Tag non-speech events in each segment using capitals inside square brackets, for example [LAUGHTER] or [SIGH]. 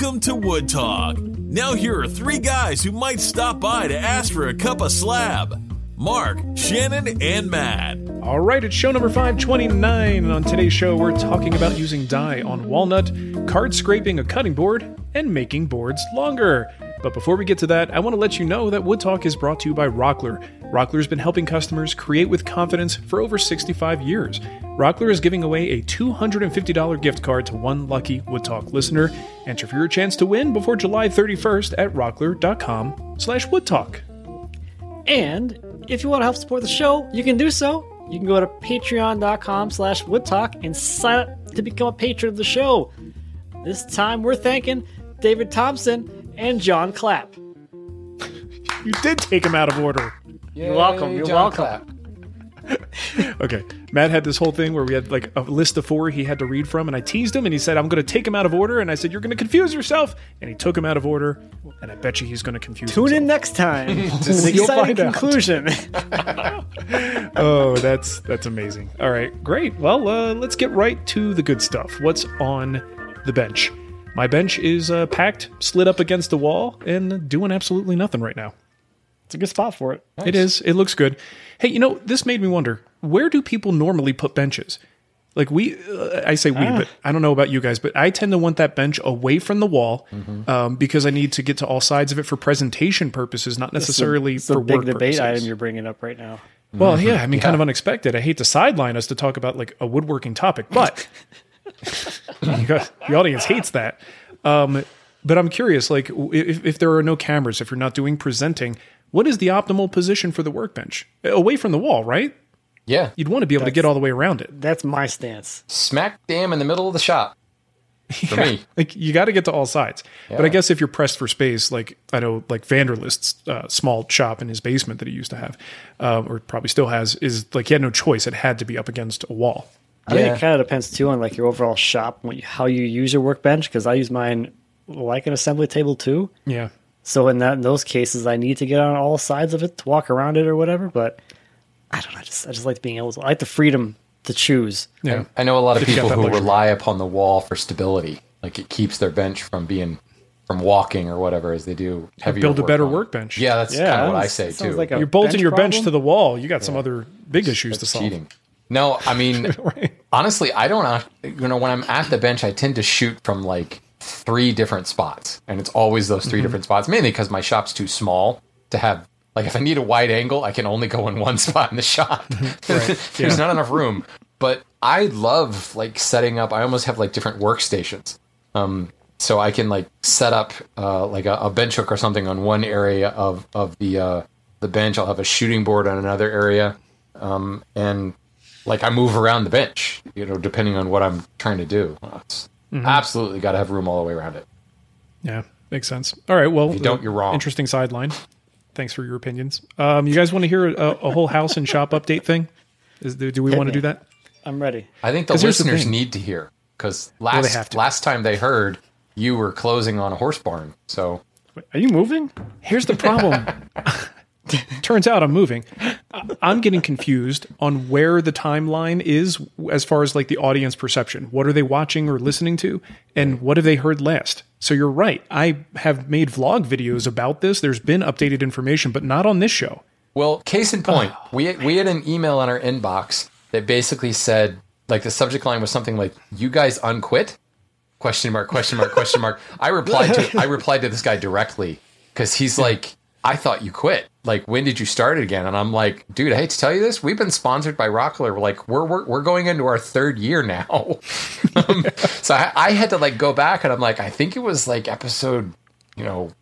Welcome to Wood Talk. Now, here are three guys who might stop by to ask for a cup of slab Mark, Shannon, and Matt. All right, it's show number 529. And on today's show, we're talking about using dye on walnut, card scraping a cutting board, and making boards longer. But before we get to that, I want to let you know that Wood Talk is brought to you by Rockler. Rockler's been helping customers create with confidence for over 65 years. Rockler is giving away a $250 gift card to one lucky Wood Talk listener. Enter for your chance to win before July 31st at rockler.com slash woodtalk. And if you want to help support the show, you can do so. You can go to patreon.com slash woodtalk and sign up to become a patron of the show. This time we're thanking David Thompson and John Clapp. You did take him out of order. You're welcome. You're John welcome. Clapp. [LAUGHS] Okay. Matt had this whole thing where we had like a list of four he had to read from, and I teased him and he said, I'm going to take him out of order. And I said, You're going to confuse yourself. And he took him out of order, and I bet you he's going to confuse Tune in next time. [LAUGHS] to the exciting find conclusion. [LAUGHS] Oh, that's that's amazing. All right, great. Well, uh, let's get right to the good stuff. What's on the bench? My bench is uh, packed, slid up against the wall, and doing absolutely nothing right now. it's a good spot for it. It is. It looks good. Hey, you know, this made me wonder where do people normally put benches? Like we, uh, I say we, but I don't know about you guys, but I tend to want that bench away from the wall um, because I need to get to all sides of it for presentation purposes, not necessarily It's a for big work debate purposes. item you're bringing up right now. Well, yeah, I mean, kind of unexpected. I hate to sideline us to talk about like a woodworking topic, but [LAUGHS] [LAUGHS] the audience hates that. Um, but I'm curious, like, if, if there are no cameras, if you're not doing presenting, what is the optimal position for the workbench? Away from the wall, right? Yeah. You'd want to be able to get all the way around it. That's my stance. Smack damn in the middle of the shop. [LAUGHS] For me. Like you got to get to all sides. But I guess if you're pressed for space, like I know, like Vanderlist's uh, small shop in his basement that he used to have, uh, or probably still has, is like he had no choice; it had to be up against a wall. I think it kind of depends too on like your overall shop, how you use your workbench. Because I use mine like an assembly table too. Yeah, So in that in those cases, I need to get on all sides of it to walk around it or whatever. But I don't know. I just I just like being able to. I like the freedom to choose. yeah. I know a lot of If you got people who luxury. rely upon the wall for stability. Like it keeps their bench from being from walking or whatever as they do heavier build a work better on it. workbolting. Yeah, that's Yeah, kind of what I say too. like You're bolting bench your bench to the wall. You got some other big issues to That's solve. cheating. No, I mean, [LAUGHS] Right. Honestly, I don't. You know, when I'm at the bench, I tend to shoot from like three different spots, and it's always those 3 different spots. Mainly because my shop's too small to have. Like, if I need a wide angle, I can only go in one [LAUGHS] spot in the shop. [LAUGHS] [LAUGHS] There's Yeah. not enough room. But I love like setting up. I almost have like different workstations. Um, so I can like set up uh, like a, a bench hook or something on one area of of the uh, the bench. I'll have a shooting board on another area, um, and like I move around the bench, you know, depending on what I'm trying to do. It's Absolutely, got to have room all the way around it. Yeah, makes sense. All right. Well, if you don't, uh, you're wrong. Interesting sideline. Thanks for your opinions. Um, you guys want to hear a, a whole house and shop update thing? Is, do, do we want to do that? I'm ready. I think the 'Cause here's the listeners thing. need to hear because they last have last time they heard you were closing on a horse barn. So Are you moving? Here's the problem. [LAUGHS] Turns out I'm moving. I'm getting confused on where the timeline is as far as like the audience perception. What are they watching or listening to? And what have they heard last? So you're right. I have made vlog videos about this. There's been updated information, but not on this show. Well, case in point, oh, we we had an email on our inbox that basically said like the subject line was something like "You guys unquit?" question mark question mark question mark. I replied to [LAUGHS] I replied to this guy directly because he's like, "I thought you quit. Like, when did you start it again?" And I'm like, "Dude, I hate to tell you this. We've been sponsored by Rockler. We're like, we're we're, we're going into our third year now." [LAUGHS] um, so I, I had to like go back and I'm like, I think it was like episode, you know,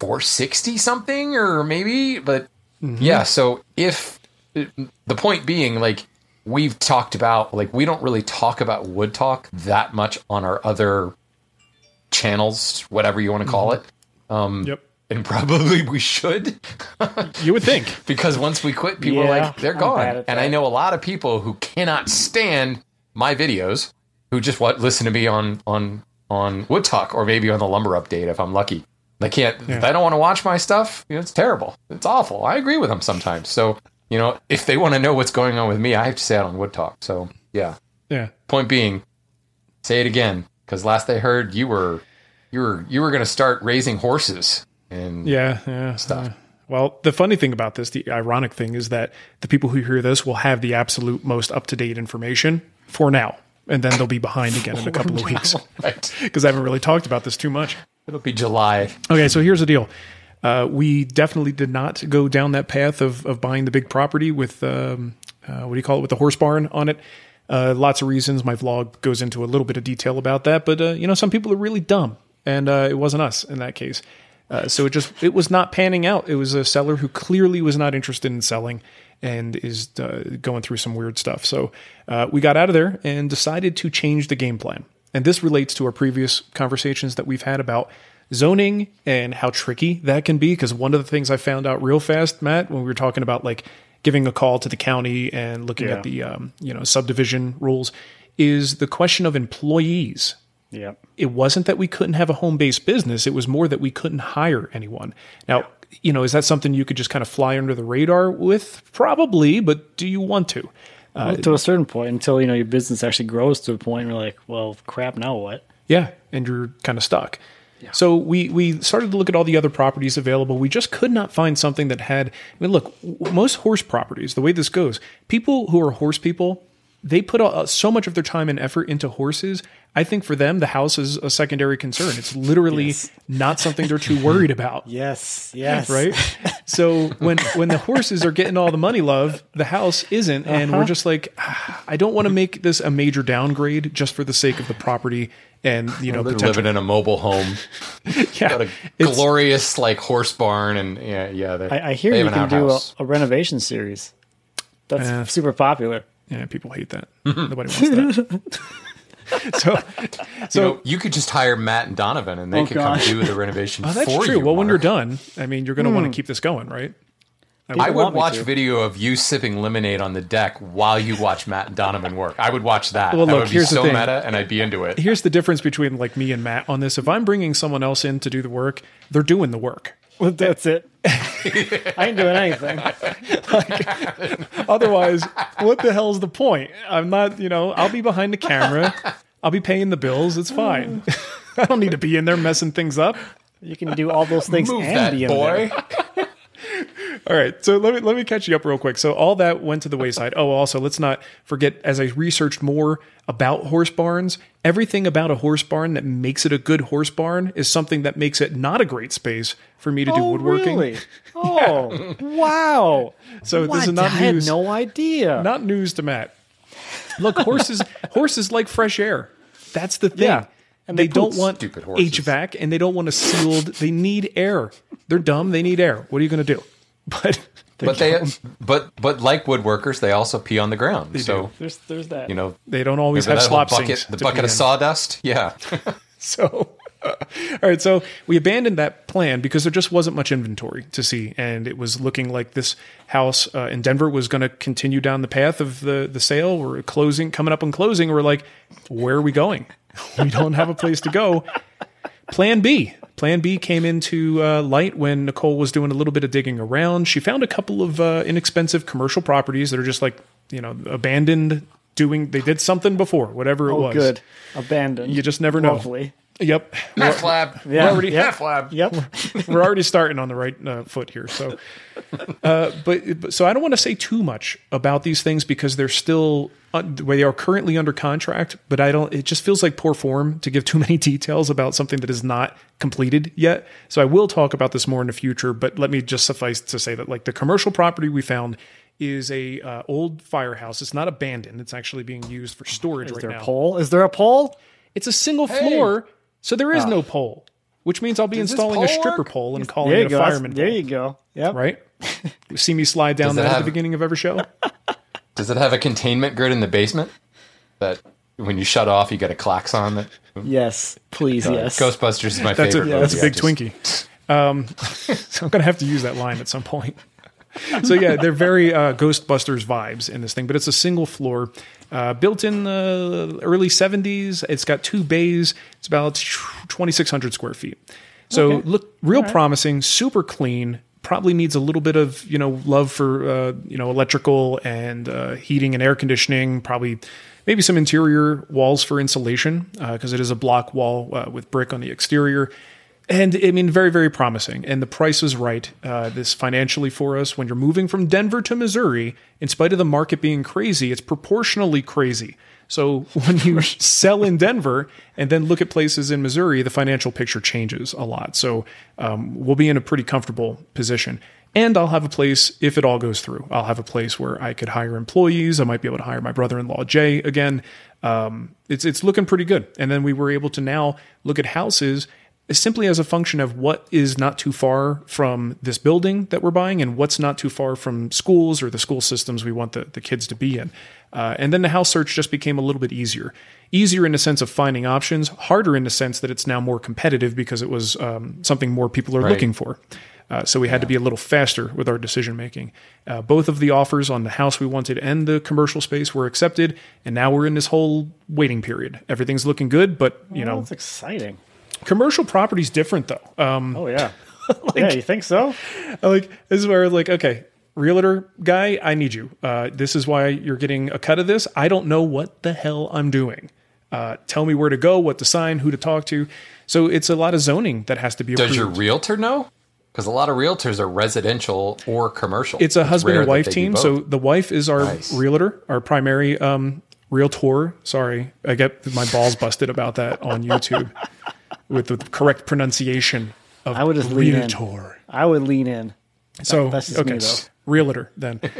460 something or maybe but yeah so if the point being like we've talked about like we don't really talk about wood talk that much on our other channels whatever you want to call it um Yep. And probably we should. You would think. [LAUGHS] because once we quit people are like they're I'm gone. bad at and i know a lot of people who cannot stand my videos who just want listen to me on on on wood talk or maybe on the lumber update if i'm lucky. They can't if they don't want to watch my stuff. You know, it's terrible. It's awful. I agree with them sometimes. So you know if they want to know what's going on with me i have to say it on wood talk so yeah. Yeah. point being say it again because last i heard you were you you were you were going to start raising horses and Yeah, yeah. Stuff. uh, well, the funny thing about this, the ironic thing, is that the people who hear this will have the absolute most up to date information for now, and then they'll be behind again in a couple of weeks [LAUGHS] right. [LAUGHS] because I haven't really talked about this too much. It'll be July. Okay, so here's the deal. Uh, we definitely did not go down that path of, of buying the big property with um, uh, what do you call it with the horse barn on it. Uh, lots of reasons. My vlog goes into a little bit of detail about that, but uh, you know, some people are really dumb, and uh, it wasn't us in that case. Uh, so it just it was not panning out. It was a seller who clearly was not interested in selling and is uh, going through some weird stuff. So uh, we got out of there and decided to change the game plan. And this relates to our previous conversations that we've had about zoning and how tricky that can be. Because one of the things I found out real fast, Matt, when we were talking about like giving a call to the county and looking Yeah. at the um, you know subdivision rules, is the question of employees Yeah. it wasn't that we couldn't have a home based business. It was more that we couldn't hire anyone. Now, you know, is that something you could just kind of fly under the radar with? Probably, but do you want to? Well, to a certain point, until you know your business actually grows to a point where you're like, well, crap, now what? Yeah, and you're kind of stuck. So we we started to look at all the other properties available. We just could not find something that had. I mean, look, most horse properties. The way this goes, people who are horse people, they put uh, so much of their time and effort into horses. I think for them, the house is a secondary concern. It's literally Yes. not something they're too worried about. [LAUGHS] Yes. Yes. right? So when when the horses are getting all the money love, the house isn't, and we're just like, "Ah, I don't want to make this a major downgrade just for the sake of the property and you know They're living in a mobile home. [LAUGHS] yeah, Got a it's- glorious like horse barn and yeah, yeah. I, I hear you have an can do a, a renovation series. That's Yeah. super popular. yeah, people hate that. [LAUGHS] Nobody wants that. [LAUGHS] so, so you know, you could just hire Matt and Donovan, and they Oh, could come do the renovation [LAUGHS] oh, that's for true. you. well, when you're done, I mean, you're going to want to keep this going, right? I People would watch video of you sipping lemonade on the deck while you watch Matt and Donovan work. I would watch that. Well, that look, would be here's the so thing. meta, and I'd be into it. Here's the difference between like me and Matt on this. If I'm bringing someone else in to do the work, they're doing the work. Well, that's it. [LAUGHS] I ain't doing anything. Otherwise, what the hell's the point? I'm not, you know, I'll be behind the camera. I'll be paying the bills. It's fine. [LAUGHS] I don't need to be in there messing things up. You can do all those things Move and that be in boy. there. [LAUGHS] All right, so let me let me catch you up real quick. So all that went to the wayside. Oh, also let's not forget as I researched more about horse barns, everything about a horse barn that makes it a good horse barn is something that makes it not a great space for me to do Oh, woodworking. really? [LAUGHS] Oh, wow. So this is not I had news. no idea. not news to Matt. Look, horses [LAUGHS] horses like fresh air. That's the thing. Yeah. And they, they don't want Stupid horses. HVAC and they don't want a sealed. They need air. They're dumb. They need air. What are you going to do? But [LAUGHS] But they, but but like woodworkers, they also pee on the ground. so There's, there's that. you know, they don't always have that slop bucket, sinks. the bucket of in. sawdust. Yeah, [LAUGHS] So, [LAUGHS] all right. So we abandoned that plan because there just wasn't much inventory to see, and it was looking like this house uh, in Denver was going to continue down the path of the the sale. We're closing, coming up on closing. We're like, where are we going? We don't have a place to go. Plan B. Plan B came into uh, light when Nicole was doing a little bit of digging around. She found a couple of uh, inexpensive commercial properties that are just like you know abandoned. Doing they did something before, whatever it oh, was. good. Abandoned. You just never know. Lovely. Yep. half lab. Yeah. already yep. half lab. Yep. [LAUGHS] we're already starting on the right uh, foot here. So, uh, but, but so I don't want to say too much about these things because they're still uh, they are currently under contract. But I don't. It just feels like poor form to give too many [LAUGHS] details about something that is not completed yet. So I will talk about this more in the future. But let me just suffice to say that like the commercial property we found is a uh, old firehouse. It's not abandoned. It's actually being used for storage Is right there now. a pole? Is there a pole? It's a single floor, so there is no pole. Which means I'll be Does installing a stripper work? pole and calling There it you a go. fireman There pole you go. Yep. right? You see me slide down Does it that at the beginning of every show. [LAUGHS] Does it have a containment grid in the basement that when you shut off, you get a klaxon? That Yes. Please. yes. Ghostbusters is my That's a favorite. that's a big just- Twinkie. [LAUGHS] Um, so [LAUGHS] I'm gonna have to use that line at some point. So yeah, they're very uh, Ghostbusters vibes in this thing, but it's a single floor, uh, built in the early 70s. It's got two bays. It's about 2,600 square feet. So Okay. look real promising, super clean. Probably needs a little bit of you know love for uh, you know electrical and uh, heating and air conditioning. Probably maybe some interior walls for insulation because it is a block wall uh, with brick on the exterior. And I mean, very, very promising. And the price is right. Uh, this financially for us, when you're moving from Denver to Missouri, in spite of the market being crazy, it's proportionally crazy. So [LAUGHS] when you sell in Denver and then look at places in Missouri, the financial picture changes a lot. So um, we'll be in a pretty comfortable position. And I'll have a place if it all goes through. I'll have a place where I could hire employees. I might be able to hire my brother-in-law Jay again. Um, it's it's looking pretty good. And then we were able to now look at houses simply as a function of what is not too far from this building that we're buying and what's not too far from schools or the school systems we want the, the kids to be in. Uh, and then the house search just became a little bit easier. Easier in the sense of finding options, harder in the sense that it's now more competitive because it was um, something more people are Right. looking for. Uh, so we had to be a little faster with our decision making. Uh, both of the offers on the house we wanted and the commercial space were accepted, and now we're in this whole waiting period. Everything's looking good, but you Oh, know, it's exciting. Commercial property's different though. Um, Oh yeah. [LAUGHS] yeah, you think so? like this is where like okay, realtor guy, I need you. Uh, this is why you're getting a cut of this. I don't know what the hell I'm doing. Uh, tell me where to go, what to sign, who to talk to. So it's a lot of zoning that has to be Does approved. your realtor know? Because a lot of realtors are residential or commercial. it's a husband and wife team. So the wife is our Nice. realtor, our primary um, realtor. Sorry, I get my balls busted about that on YouTube [LAUGHS] with the correct pronunciation of I would just lean in. realtor. I would lean in. So that's just okay, me, though. realtor then. [LAUGHS]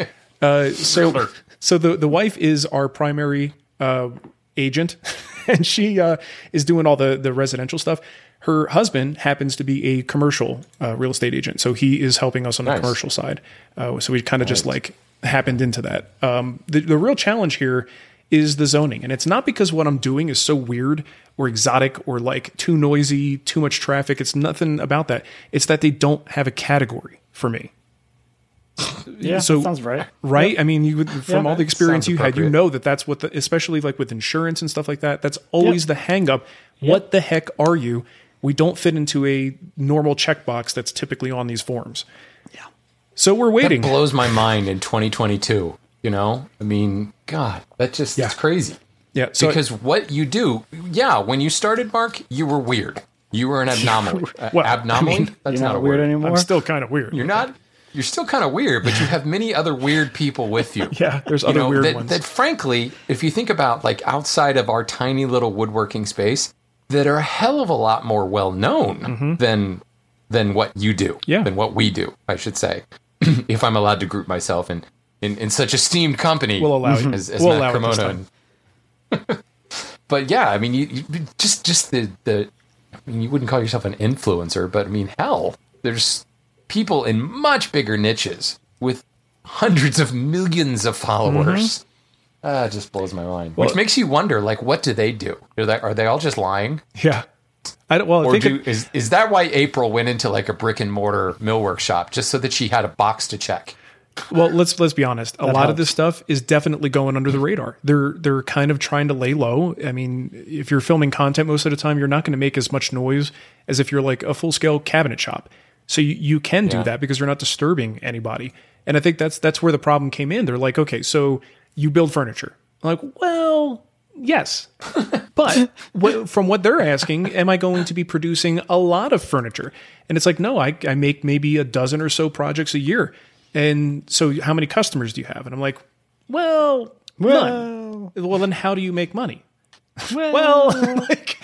Uh, so so the the wife is our primary uh, agent, [LAUGHS] and she uh, is doing all the the residential stuff. Her husband happens to be a commercial uh, real estate agent, so he is helping us on the commercial side. Uh, so we kind of just like happened into that. Um, the the real challenge here is the zoning, and it's not because what I'm doing is so weird or exotic or like too noisy, too much traffic. It's nothing about that. It's that they don't have a category for me Yeah, So- sounds right. right? I mean, you would, from Yeah, all the experience you had, you know that that's what, the, especially like with insurance and stuff like that. That's always the hang up. What the heck are you? We don't fit into a normal checkbox that's typically on these forms. Yeah. So we're waiting. That blows my mind in 2022. You know, I mean, God, that just Yeah. it's crazy. yeah. So because what you do, yeah, when you started, Mark, you were weird. You were an [LAUGHS] anomaly. Uh, Well, I mean, That's You're not, not a weird word. anymore. I'm still kind of weird. You're not. You're still kind of weird, but you have many other weird people with you. [LAUGHS] Yeah, there's You other know, weird that, ones. that frankly, if you think about like outside of our tiny little woodworking space, that are a hell of a lot more well known than than what you do. Mm-hmm. Yeah. Than what we do, I should say. [CLEARS THROAT] if I'm allowed to group myself in in, in such esteemed company We'll allow it. as, as We'll Matt Cremona [LAUGHS] but yeah, I mean, you, you just just the the. I mean, you wouldn't call yourself an influencer, but I mean, hell, there's people in much bigger niches with hundreds of millions of followers. Ah, it just blows my mind. Which makes you wonder, like, what do they do? Are they, are they all just lying, Yeah. I don't, well, I or think do it- is is that why April went into like a brick and mortar millwork shop just so that she had a box to check? Well, let's let's be honest. A lot of this stuff is definitely going under the radar. They're they're kind of trying to lay low. I mean, if you're filming content most of the time, you're not going to make as much noise as if you're like a full scale cabinet shop. So you, you can do Yeah. that because you're not disturbing anybody. And I think that's that's where the problem came in. They're like, okay, so you build furniture. I'm like, well, yes, [LAUGHS] but what, from what they're asking, am I going to be producing a lot of furniture? And it's like, no, I, I make maybe a dozen or so projects a year. And so, how many customers do you have? And I'm like, well, none. Well, then how do you make money? Well, [LAUGHS] like,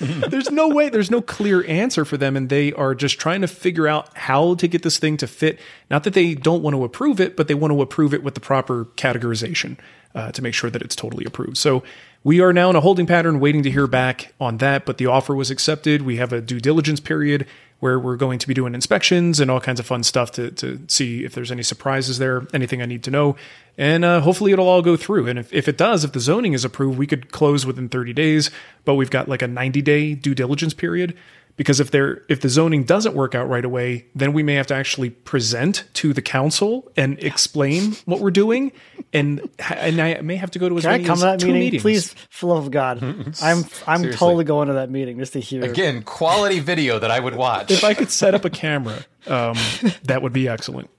there's no way, there's no clear answer for them. And they are just trying to figure out how to get this thing to fit. Not that they don't want to approve it, but they want to approve it with the proper categorization uh, to make sure that it's totally approved. So we are now in a holding pattern waiting to hear back on that. But the offer was accepted. We have a due diligence period where we're going to be doing inspections and all kinds of fun stuff to, to see if there's any surprises there, anything I need to know. And uh, hopefully it'll all go through. And if, if it does, if the zoning is approved, we could close within 30 days, but we've got like a 90 day due diligence period. Because if there if the zoning doesn't work out right away, then we may have to actually present to the council and explain what we're doing, and and I may have to go to as Can I come to that meeting, meetings. please? For love of God, I'm I'm Seriously. totally going to that meeting just to hear. Again, quality video that I would watch. if I could set up a camera, um, [LAUGHS] that would be excellent.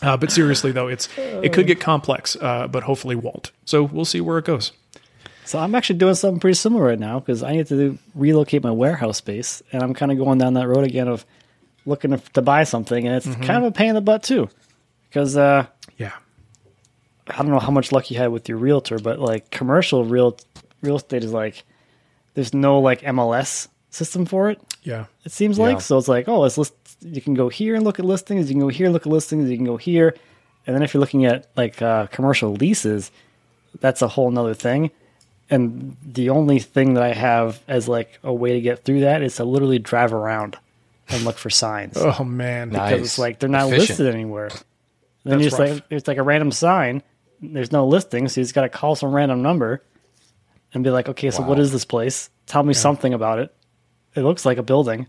Uh, but seriously, though, it's it could get complex, uh, but hopefully won't. So we'll see where it goes. So I'm actually doing something pretty similar right now because I need to do, relocate my warehouse space, and I'm kind of going down that road again of looking to, to buy something, and it's kind of a pain in the butt too, because uh, Yeah. I don't know how much luck you had with your realtor, but like commercial real real estate is like there's no like MLS system for it. Yeah. It seems Yeah. like so. It's like oh, it's list. You can go here and look at listings. You can go here and look at listings. You can go here, and then if you're looking at like uh, commercial leases, that's a whole nother thing. And the only thing that I have as like a way to get through that is to literally drive around and look for signs Oh man. Nice. because it's like they're not Efficient. listed anywhere. Then you just rough. like it's like a random sign. There's no listing, so you just got to call some random number and be like, okay, so what Wow. is this place? Tell me something about it. It looks like a building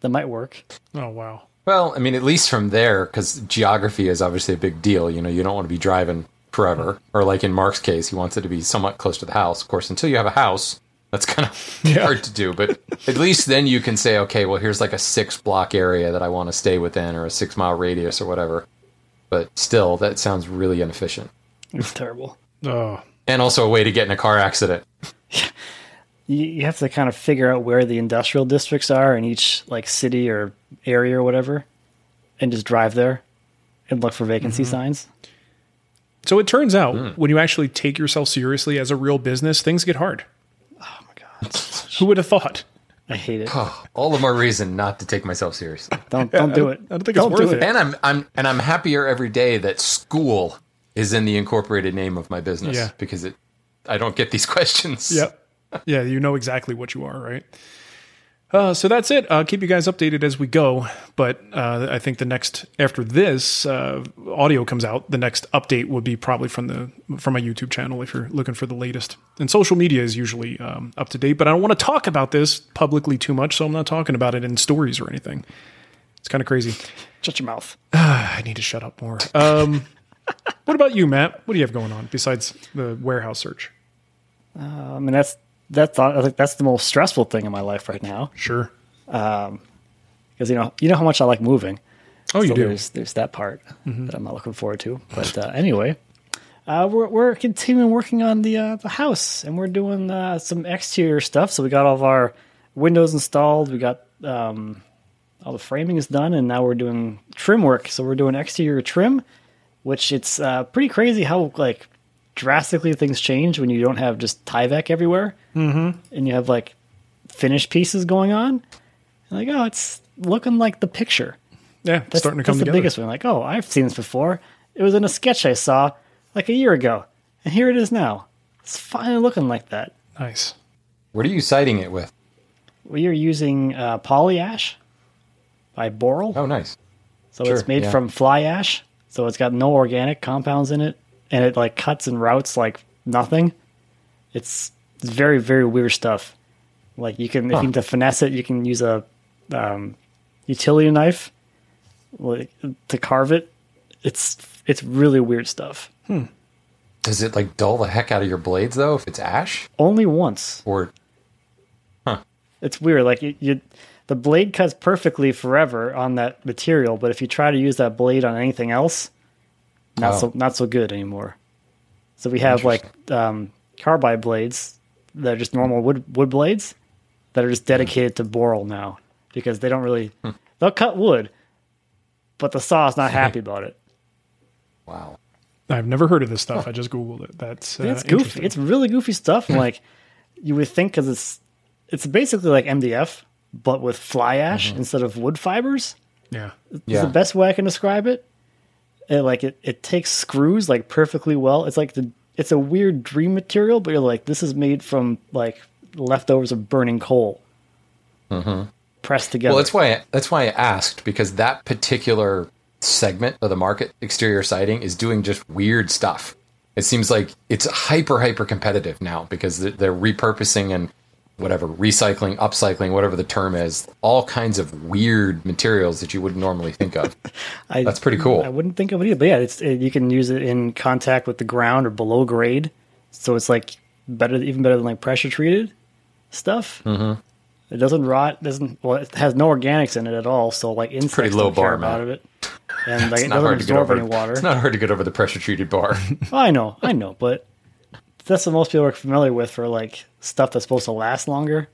that might work. Oh wow. Well, I mean, at least from there, because geography is obviously a big deal. You know, you don't want to be driving forever. Or like in Mark's case, he wants it to be somewhat close to the house. Of course, until you have a house, that's kind of [LAUGHS] hard to do. But at least then you can say, okay, well, here's like a six block area that I want to stay within, or a six mile radius, or whatever. But still, that sounds really inefficient. It's terrible. Oh. And also a way to get in a car accident. [LAUGHS] You, you have to kind of figure out where the industrial districts are in each like city or area or whatever, and just drive there and look for vacancy mm-hmm. signs. So it turns out hmm. when you actually take yourself seriously as a real business, things get hard. Oh my god, Who would have thought? I hate it. All the more reason not to take myself seriously. [LAUGHS] Don't don't do it. I don't think it's Don't worth do it. And I'm I'm and I'm happier every day that school is in the incorporated name of my business Yeah. because it I don't get these [LAUGHS] questions. Yep. Yeah, you know exactly what you are, right? Uh, so that's it. I'll keep you guys updated as we go. But uh, I think the next after this uh, audio comes out, the next update would be probably from the from my YouTube channel if you're looking for the latest. And social media is usually um, up to date. But I don't want to talk about this publicly too much, so I'm not talking about it in stories or anything. It's kind of crazy. Shut your mouth. [SIGHS] I need to shut up more. Um, what about you, Matt? What do you have going on besides the warehouse search? I mean, that's that's I think that's the most stressful thing in my life right now Sure. because you know you know how much I like moving. Oh, you do. Mm-hmm. There's there's that part that I'm not looking forward to. But uh, anyway, uh, we're we're continuing working on the uh, the house, and we're doing uh, some exterior stuff. So we got all of our windows installed. We got um, all the framing is done, and now we're doing trim work. So we're doing exterior trim, which it's uh, pretty crazy how like drastically things change when you don't have just Tyvek everywhere, mm-hmm. and you have like finished pieces going on. Like, oh, it's looking like the picture. Yeah, That's, starting to come that's the biggest one. Like, oh, I've seen this before. It was in a sketch I saw like a year ago, and here it is now. It's finally looking like that. Nice. What are you siding it with? We are using uh, poly ash by Boral, Oh, nice. so sure, it's made yeah. from fly ash. So it's got no organic compounds in it, and it like cuts and routes like nothing. It's, it's very very weird stuff. Like you can if you need to finesse it, you can use a um, utility knife like, to carve it. It's it's really weird stuff. Hmm. Does it like dull the heck out of your blades though if it's ash? Only once. Or huh? It's weird. Like you, you, the blade cuts perfectly forever on that material, but if you try to use that blade on anything else, not Oh. so not so good anymore. So we have like um, carbide blades that are just normal wood wood blades that are just dedicated to Boral now because they don't really they'll cut wood, but the saw is not [LAUGHS] happy about it. wow. I've never heard of this stuff. I just googled it. That's uh, it's goofy. It's really goofy stuff. And like you would think because it's it's basically like MDF but with fly ash instead of wood fibers. yeah. is Yeah. the best way I can describe it. It like it, it takes screws like perfectly well. It's like the it's a weird dream material, but you're like this is made from like leftovers of burning coal, Mm-hmm. pressed together. Well, that's why that's why I asked because that particular segment of the market, exterior siding, is doing just weird stuff. It seems like it's hyper hyper competitive now because they're, they're repurposing and whatever recycling, upcycling, whatever the term is, all kinds of weird materials that you wouldn't normally think of. [LAUGHS] I, that's pretty cool. I wouldn't think of it either, but yeah, it's it, you can use it in contact with the ground or below grade, so it's like better, even better than like pressure treated stuff. Mm-hmm. It doesn't rot. Doesn't well, it has no organics in it at all. So like insects pretty low don't care bar, about man. it, and like [LAUGHS] it doesn't hard to get absorb over. any water. It's not hard to get over the pressure treated bar. [LAUGHS] I know, I know, but that's the most people are familiar with for like stuff that's supposed to last longer.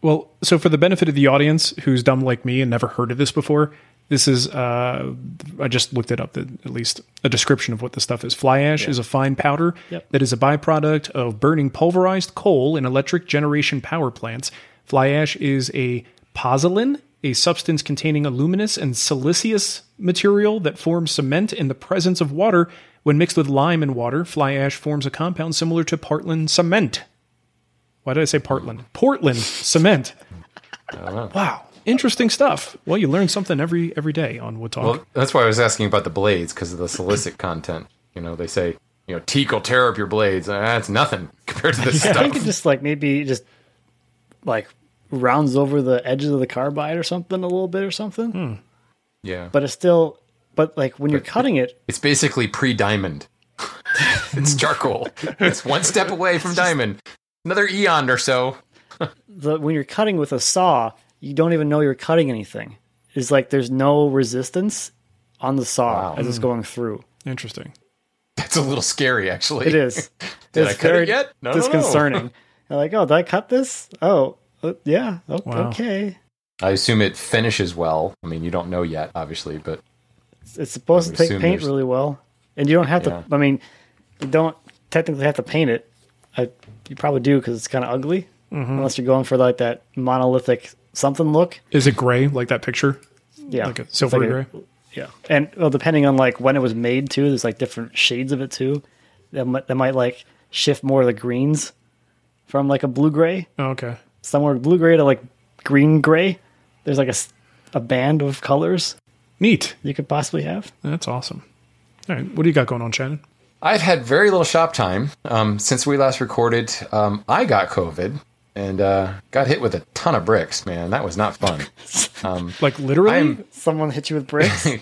Well, so for the benefit of the audience who's dumb like me and never heard of this before, this is uh, I just looked it up. The, at least a description of what the stuff is. Fly ash is a fine powder Yep. that is a byproduct of burning pulverized coal in electric generation power plants. Fly ash is a pozzolan, a substance containing aluminous and siliceous material that forms cement in the presence of water. When mixed with lime and water, fly ash forms a compound similar to Portland cement. Why did I say Portland? Portland cement. Wow, interesting stuff. Well, you learn something every every day on Wood Talk. Well, that's why I was asking about the blades because of the silicate [LAUGHS] content. You know, they say you know teak will tear up your blades. Uh, That's nothing [LAUGHS] compared to this I stuff. I think it just like maybe just like rounds over the edges of the carbide or something a little bit or something. yeah, But it's still, but like when you're cutting it, it's basically pre-diamond. [LAUGHS] it's charcoal. It's one step away from diamond. Another eon or so. [LAUGHS] the when you're cutting with a saw, you don't even know you're cutting anything. It's like there's no resistance on the saw Wow. as it's going through. Interesting. That's a little scary, actually. It is. [LAUGHS] Did it's I cut it yet? No, no, no. disconcerting. You're like, oh, did I cut this? Oh, uh, yeah. o- Wow. Okay. I assume it finishes well. I mean, you don't know yet, obviously, but It's supposed to take paint there's- really well, and you don't have Yeah. to. I mean, you don't technically have to paint it. I, you probably do because it's kind of ugly, Mm-hmm. unless you're going for like that monolithic something look. Is it gray like that picture? Yeah, Like a silver like gray? Yeah, and well, depending on like when it was made too, there's like different shades of it too. That might, that might like shift more of the greens from like a blue gray, Oh, okay. somewhere blue gray to like green gray. There's like a a band of colors Neat. you could possibly have. That's awesome. All right. What do you got going on, Shannon? I've had very little shop time um, since we last recorded. Um, I got COVID and uh, got hit with a ton of bricks. Man, that was not fun. [LAUGHS] Like literally? I'm- Someone hit you with bricks. [LAUGHS]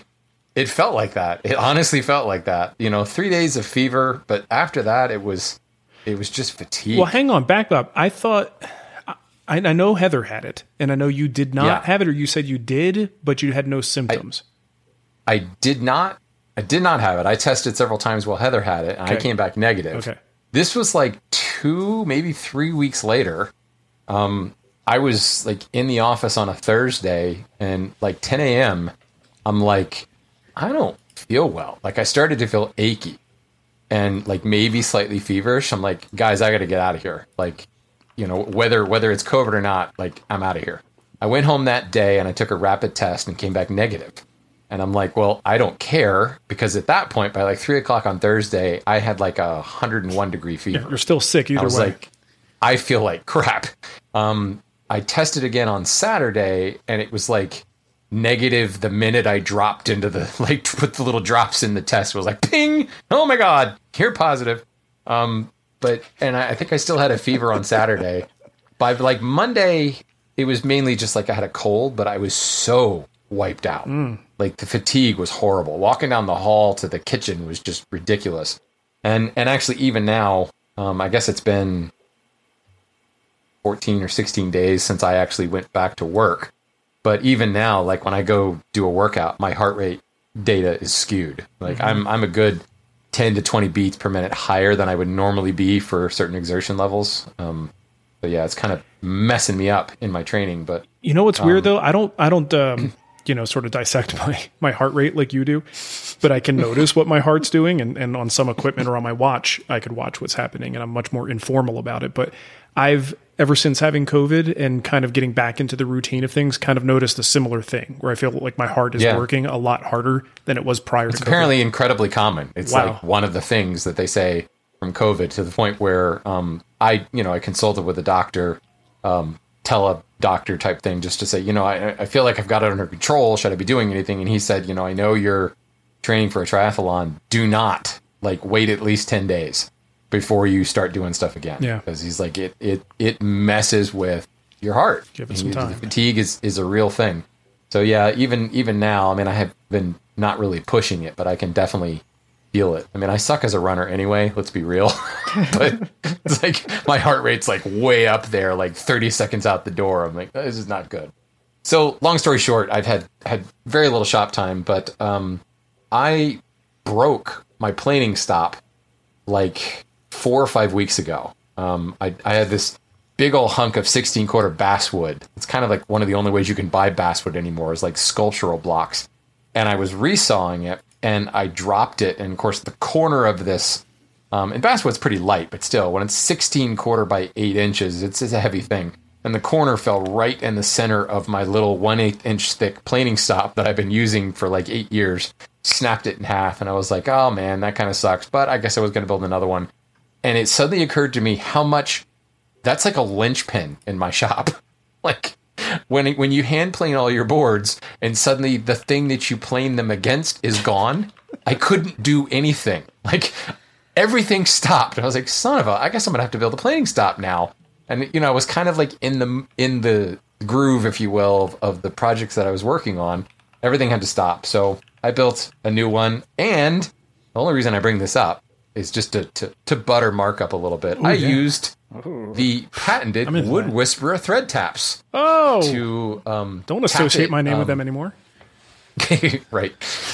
It felt like that. It honestly felt like that. You know, three days of fever, but after that, it was it was just fatigue. well, hang on. Back up. I thought. I, I know Heather had it, and I know you did not Yeah. have it, or you said you did, but you had no symptoms. I did not. I did not have it. I tested several times while Heather had it, and I came back negative. Okay. This was like two, maybe three weeks later. Um, I was like in the office on a Thursday, and like 10 a.m. I'm like, I don't feel well. Like I started to feel achy, and like maybe slightly feverish. I'm like, guys, I got to get out of here. Like, you know, whether whether it's COVID or not, like I'm out of here. I went home that day and I took a rapid test and came back negative. And I'm like, well, I don't care because at that point, by like three o'clock on Thursday, I had like a 101 degree fever. You're still sick either I was way. like, I feel like crap. Um, I tested again on Saturday and it was like negative the minute I dropped into the, [LAUGHS] like, put the little drops in the test was like, ping, oh my God, you're positive. Um, but, and I, I think I still had a fever on Saturday. [LAUGHS] By like Monday, it was mainly just like I had a cold, but I was so wiped out. Like the fatigue was horrible. Walking down the hall to the kitchen was just ridiculous. And and actually even now, um, I guess it's been 14 or 16 days since I actually went back to work. But even now, like when I go do a workout, my heart rate data is skewed. Like I'm I'm a good 10 to 20 beats per minute higher than I would normally be for certain exertion levels. Um, but yeah, it's kind of messing me up in my training. But You know what's Um, weird though? I don't I don't um you know sort of dissect [LAUGHS] my my heart rate like you do, but I can notice what my heart's doing and and on some equipment or on my watch, I could watch what's happening and I'm much more informal about it, but I've ever since having COVID and kind of getting back into the routine of things, kind of noticed a similar thing where I feel like my heart is Yeah. working a lot harder than it was prior to COVID. apparently incredibly common. It's Wow. like one of the things that they say from COVID to the point where um, I, you know, I consulted with a doctor, um, tele doctor type thing, just to say, you know, I, I feel like I've got it under control. Should I be doing anything? And he said, you know, I know you're training for a triathlon. Do not like wait at least ten days before you start doing stuff again. Yeah. because he's like it it it messes with your heart. Give it some time. Fatigue is is a real thing. So yeah, even even now, I mean, I have been not really pushing it, but I can definitely feel it. I mean, I suck as a runner anyway. Let's be real, [LAUGHS] but it's like my heart rate's like way up there, like 30 seconds out the door. I'm like, this is not good. So long story short, I've had had very little shop time, but um, I broke my planing stop like four or five weeks ago. Um, I, I had this big old hunk of 16 quarter basswood. It's kind of like one of the only ways you can buy basswood anymore is like sculptural blocks. And I was resawing it and I dropped it. And of course, the corner of this, um, and basswood's pretty light, but still, when it's 16 quarter by eight inches, it's, it's a heavy thing. And the corner fell right in the center of my little one eighth inch thick planing stop that I've been using for like eight years. Snapped it in half, and I was like, "Oh man, that kind of sucks." But I guess I was going to build another one. And it suddenly occurred to me how much that's like a linchpin in my shop. [LAUGHS] like when when you hand plane all your boards and suddenly the thing that you plane them against is gone, I couldn't do anything. Like everything stopped. And I was like, son of a, I guess I'm gonna have to build a planing stop now. And you know, I was kind of like in the in the groove, if you will, of, of the projects that I was working on. Everything had to stop. So I built a new one. And the only reason I bring this up is just to to, to butter Mark up a little bit. I yeah. used the patented Wood that. Whisperer thread taps Oh, to um, don't associate it, my name with um, them anymore. [LAUGHS] right.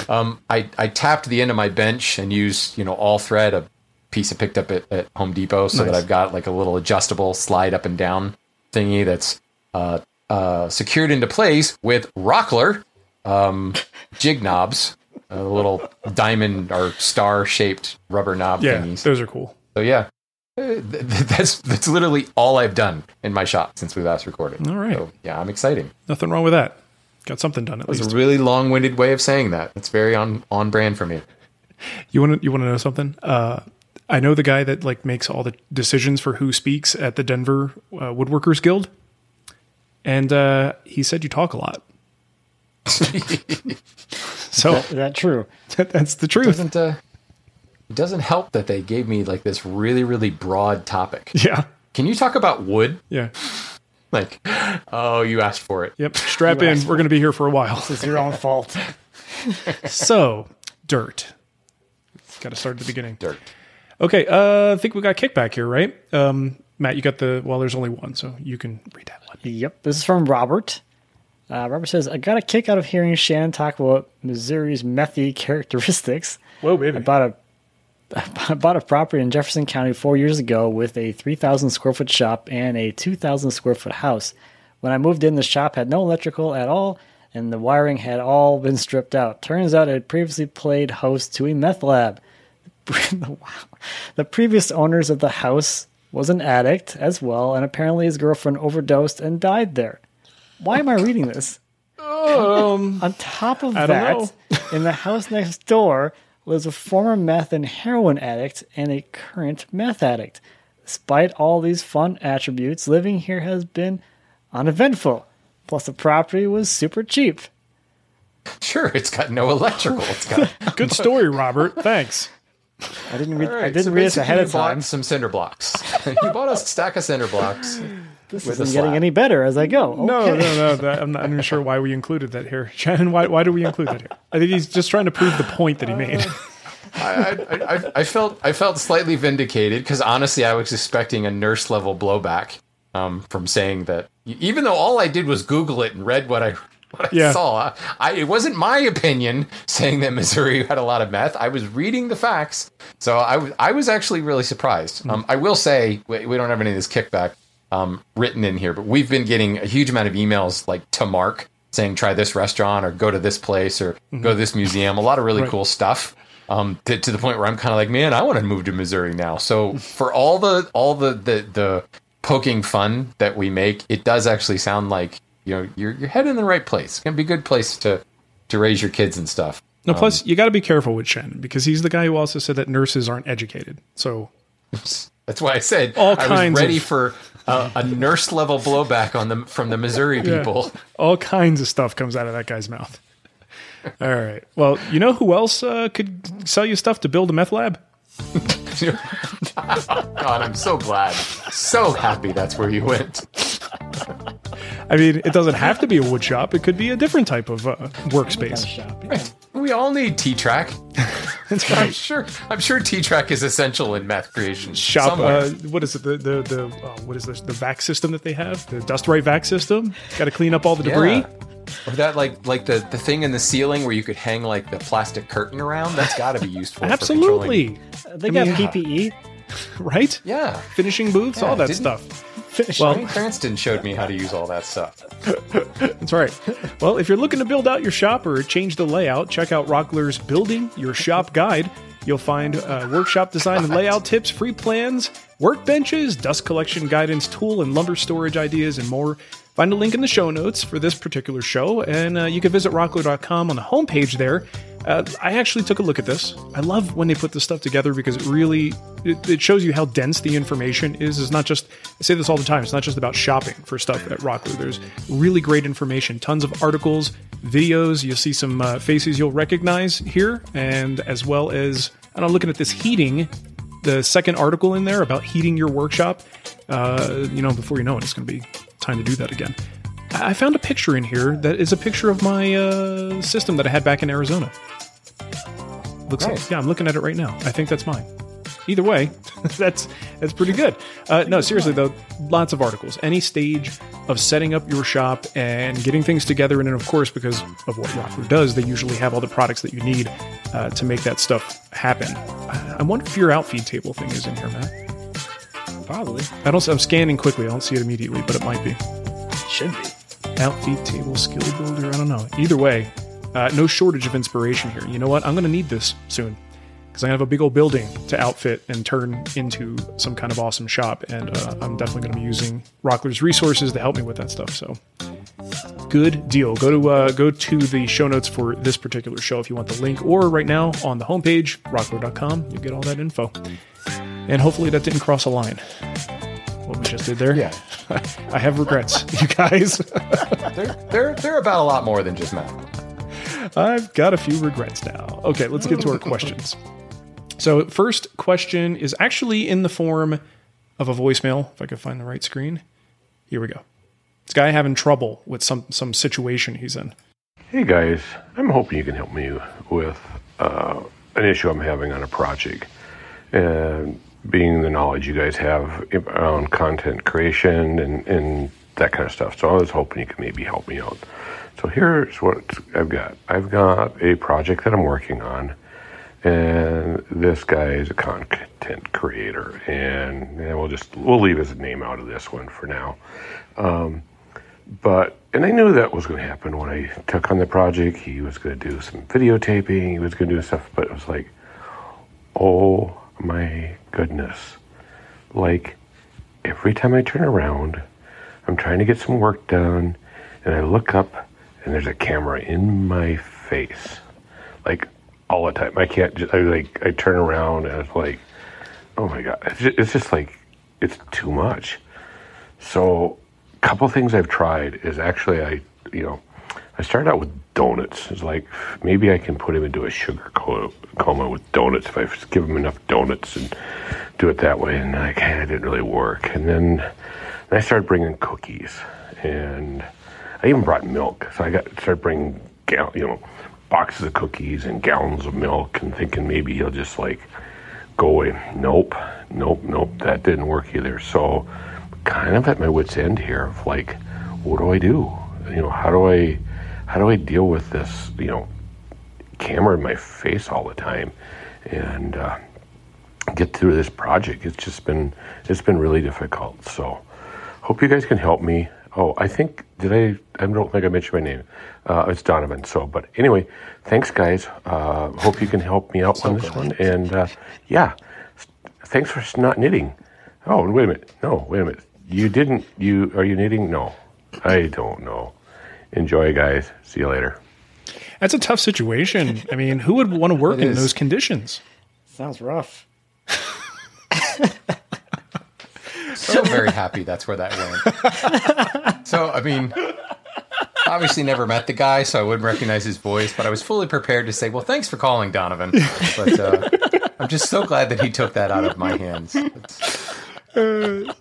Um, I, I tapped the end of my bench and used, you know, all thread, a piece I picked up at, at Home Depot so that I've got like a little adjustable slide up and down thingy that's uh, uh, secured into place with Rockler um, jig knobs, a little diamond or star shaped rubber knob Yeah, thingies. those are cool. So yeah, Uh, th- th- that's that's literally all I've done in my shop since we last recorded. All right. So yeah, I'm exciting. Nothing wrong with that. Got something done at It was least. a really long-winded way of saying that. It's very on on brand for me. [LAUGHS] You want to you want to know something? Uh, I know the guy that like makes all the decisions for who speaks at the Denver uh, Woodworkers Guild, and uh, he said you talk a lot. [LAUGHS] [LAUGHS] so Is that true? [LAUGHS] that's the truth. doesn't uh, it doesn't help that they gave me like this really really broad topic. Yeah, Can you talk about wood? yeah, [LAUGHS] Like, oh, you asked for it. yep. Strap in. We're going to be here for a while. It's your own [LAUGHS] fault. So dirt. Got to start at the beginning. Dirt. Okay, uh, I think we got kickback here, right? Um, Matt, you got the well. There's only one, so you can read that one. Yep. This is from Robert. Uh, Robert says, I got a kick out of hearing Shannon talk about Missouri's methy characteristics. Whoa, baby! I bought a [LAUGHS] I bought a property in Jefferson County four years ago with a 3,000 square foot shop and a 2,000 square foot house. When I moved in, the shop had no electrical at all, and the wiring had all been stripped out. Turns out it had previously played host to a meth lab. [LAUGHS] wow. The previous owners of the house was an addict as well, and apparently his girlfriend overdosed and died there. Why am I reading this? Um, [LAUGHS] On top of I that, in the house next door lives a former meth and heroin addict and a current meth addict. Despite all these fun attributes, living here has been uneventful. Plus, the property was super cheap. Sure, it's got no electrical. It's got. [LAUGHS] good story, Robert. Thanks. I didn't read. All I didn't so read this basically ahead you of bought time. Some cinder blocks. [LAUGHS] you bought a stack of cinder blocks. This with isn't getting any better as I go. No, Okay. no, no. That, I'm not even sure why we included that here. [LAUGHS] Shannon, why, why do we include that here? I think he's just trying to prove the point that he made. I, I, I, I felt I felt slightly vindicated because honestly, I was expecting a nurse level blowback um, from saying that. Even though all I did was Google it and read what I what I Yeah. saw, I, it wasn't my opinion saying that Missouri had a lot of meth. I was reading the facts, so I was I was actually really surprised. Um, I will say we, we don't have any of this kickback um, written in here, but we've been getting a huge amount of emails like to Mark saying try this restaurant or go to this place or go to this museum. A lot of really Right. cool stuff. Um, to, to the point where I'm kind of like, man, I want to move to Missouri now. So for all the all the, the the poking fun that we make, it does actually sound like you know you're you're heading in the right place. It's gonna be a good place to to raise your kids and stuff. No, plus you got to be careful with Shannon because he's the guy who also said that nurses aren't educated. So [LAUGHS] That's why I said All I kinds was ready of- for a, a nurse level blowback on them from the Missouri people. all kinds of stuff comes out of that guy's mouth. All right. Well, you know who else uh, could sell you stuff to build a meth lab? [LAUGHS] God, I'm so glad, so happy that's where you went. [LAUGHS] I mean, it doesn't have to be a wood shop. It could be a different type of uh, workspace. Shop. We all need T track. [LAUGHS] I'm sure. I'm sure T track is essential in math creation. Shop. Uh, what is it? The the the uh, what is this? The vac system that they have? The dust right vac system. Got to clean up all the debris. Yeah. Or that like like the the thing in the ceiling where you could hang like the plastic curtain around. That's got to be useful. for Absolutely. They got mean- PPE. [LAUGHS] right? Yeah. Finishing booths, Yeah, all that didn't- stuff. Well, Well, Cranston showed me how to use all that stuff. [LAUGHS] That's right. Well, if you're looking to build out your shop or change the layout, check out Rockler's Building Your Shop Guide. You'll find uh, workshop design and layout tips, free plans, workbenches, dust collection guidance, tool and lumber storage ideas, and more. Find a link in the show notes for this particular show, and uh, you can visit rockler.com on the homepage there. Uh, I actually took a look at this. I love when they put this stuff together because it really it, it shows you how dense the information is. It's not just I say this all the time. It's not just about shopping for stuff at Rockler. There's really great information, tons of articles, videos. You'll see some uh, faces you'll recognize here, and as well as i'm not looking at this heating. The second article in there about heating your workshop. Uh, you know, before you know it, it's going to be time to do that again. I I found a picture in here that is a picture of my uh, system that I had back in Arizona. Looks like yeah, I'm looking at it right now. I think that's mine. Either way, [LAUGHS] that's that's pretty good. Uh, no, seriously though, lots of articles. Any stage of setting up your shop and getting things together, and then of course because of what Rockler does, they usually have all the products that you need uh, to make that stuff happen. I I wonder if your outfeed table thing is in here, Matt. probably I don't. I'm scanning quickly. I don't see it immediately, but it might be. should be. Outfeed table skill builder. I don't know. Either way, uh, no shortage of inspiration here. You know what? I'm going to need this soon because I have a big old building to outfit and turn into some kind of awesome shop, and uh, I'm definitely going to be using Rockler's resources to help me with that stuff. So, good deal. Go to uh, go to the show notes for this particular show if you want the link, or right now on the homepage rockler.com, you get all that info. And hopefully that didn't cross a line. What we just did there. Yeah. [LAUGHS] I have regrets, [LAUGHS] you guys. [LAUGHS] They're, they're, they're about a lot more than just math. I've got a few regrets now. Okay, let's get to our questions. So, first question is actually in the form of a voicemail. If I could find the right screen, here we go. This guy having trouble with some some situation he's in. Hey guys, I'm hoping you can help me with uh, an issue I'm having on a project. And being the knowledge you guys have around content creation and, and that kind of stuff. So I was hoping you could maybe help me out. So here's what I've got I've got a project that I'm working on. And this guy is a content creator, and, and we'll just we'll leave his name out of this one for now um, but and I knew that was going to happen when I took on the project. He was going to do some videotaping. He was going to do stuff, but it was like, oh my goodness! Like every time I turn around, I'm trying to get some work done, and I look up, and there's a camera in my face, like all the time. I can't just I like I turn around and it's like, oh my god! It's just, it's just like it's too much. So, a couple things I've tried is actually I, you know, I started out with donuts. It's like maybe I can put him into a sugar coma with donuts if I just give him enough donuts and do it that way. And I kind of didn't really work. And then, then I started bringing cookies, and I even brought milk. So I got started bringing, you know, boxes of cookies and gallons of milk, and thinking maybe he'll just like go away. Nope, nope, nope. That didn't work either. So, kind of at my wits' end here of like, what do I do? You know, how do I, how do I deal with this? You know, camera in my face all the time, and uh, get through this project. It's just been, it's been really difficult. So, hope you guys can help me. Oh, I think did I? I don't think I mentioned my name. Uh, it's Donovan. So, but anyway, thanks, guys. Uh, hope you can help me out on this one. And uh, yeah, thanks for not knitting. Oh, wait a minute. No, wait a minute. You didn't. You are you knitting? No, I don't know. Enjoy, guys. See you later. That's a tough situation. I mean, who would want to work in those conditions? Sounds rough. So [LAUGHS] very happy that's where that went. [LAUGHS] so, I mean, obviously never met the guy, so I wouldn't recognize his voice, but I was fully prepared to say, well, thanks for calling, Donovan. [LAUGHS] But uh, I'm just so glad that he took that out of my hands. It's-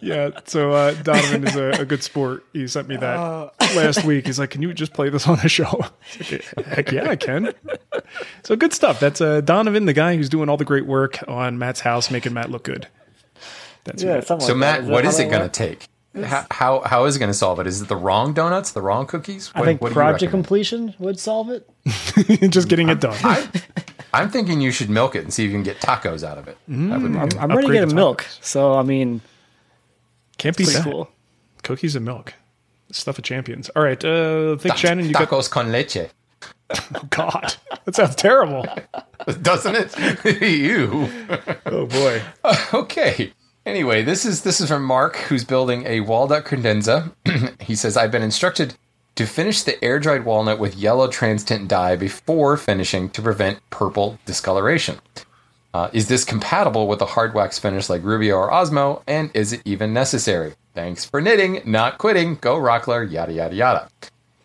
Yeah. So uh, Donovan is a, a good sport. He sent me that last week. He's like, "Can you just play this on the show?" Like, Heck yeah, I can. So good stuff. That's uh, Donovan, the guy who's doing all the great work on Matt's house, making Matt look good. That's Yeah, right. so, like Matt, that. what that is how it going to take? How, how, how is it going to solve it? Is it the wrong donuts, the wrong cookies? I think what project completion would solve it. [LAUGHS] just getting it done. I'm thinking you should milk it and see if you can get tacos out of it. That would be I'm. I'm ready to get a the milk. So I mean, Can't be pretty cool. Cookies and milk. Stuff of champions. All right. Uh, I think Shannon, you got. tacos con leche, [LAUGHS] Oh, God. That sounds terrible. [LAUGHS] doesn't it? you. Oh, boy. Okay. Anyway, this is this is from Mark, who's building a walnut credenza. [CLEARS THROAT] he says, "I've been instructed to finish the air dried walnut with yellow transtint dye before finishing to prevent purple discoloration. Uh, is this compatible with a hard wax finish like Rubio or Osmo? And is it even necessary? Thanks for knitting, not quitting. Go Rockler, yada yada yada.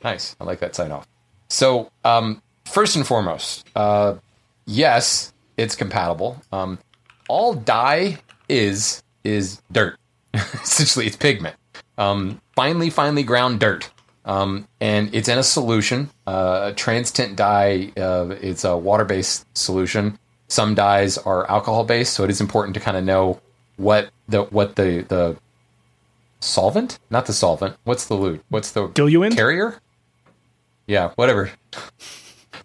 Nice. I like that sign off. So, um, first and foremost, uh, yes, it's compatible. Um, all dye is is dirt. [LAUGHS] Essentially, it's pigment. Um, finely, finely ground dirt. Um, and it's in a solution. Uh, a transtint dye. Uh, it's a water-based solution. Some dyes are alcohol-based, so it is important to kind of know what the what the the solvent, not the solvent. What's the lute? What's the Diluent? carrier? Yeah, whatever.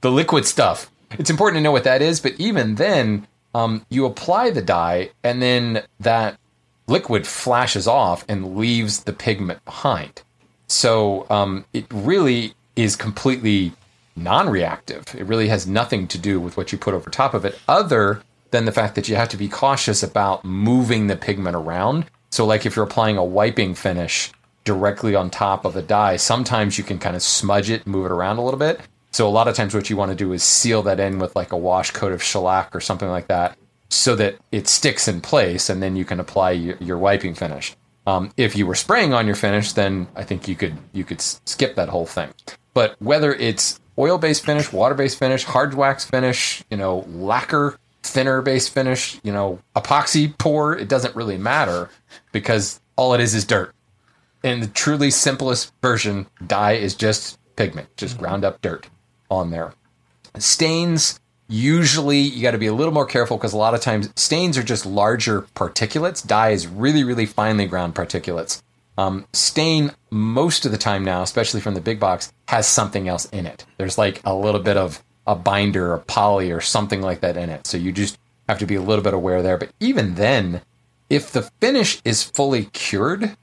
the liquid stuff. It's important to know what that is, but even then, um, you apply the dye, and then that liquid flashes off and leaves the pigment behind. So um, it really is completely non-reactive. It really has nothing to do with what you put over top of it, other than the fact that you have to be cautious about moving the pigment around. So, like if you're applying a wiping finish directly on top of a dye, sometimes you can kind of smudge it, move it around a little bit. So, a lot of times, what you want to do is seal that in with like a wash coat of shellac or something like that, so that it sticks in place, and then you can apply your, your wiping finish. Um, if you were spraying on your finish, then I think you could you could skip that whole thing. But whether it's oil-based finish, water-based finish, hard wax finish, you know, lacquer thinner-based finish, you know, epoxy pour, it doesn't really matter because all it is is dirt. In the truly simplest version, dye is just pigment, just ground up dirt on there. Stains, usually you got to be a little more careful because a lot of times stains are just larger particulates. Dye is really, really finely ground particulates. Um, stain, most of the time now, especially from the big box, has something else in it. There's like a little bit of a binder or poly or something like that in it. So you just have to be a little bit aware there. But even then, if the finish is fully cured,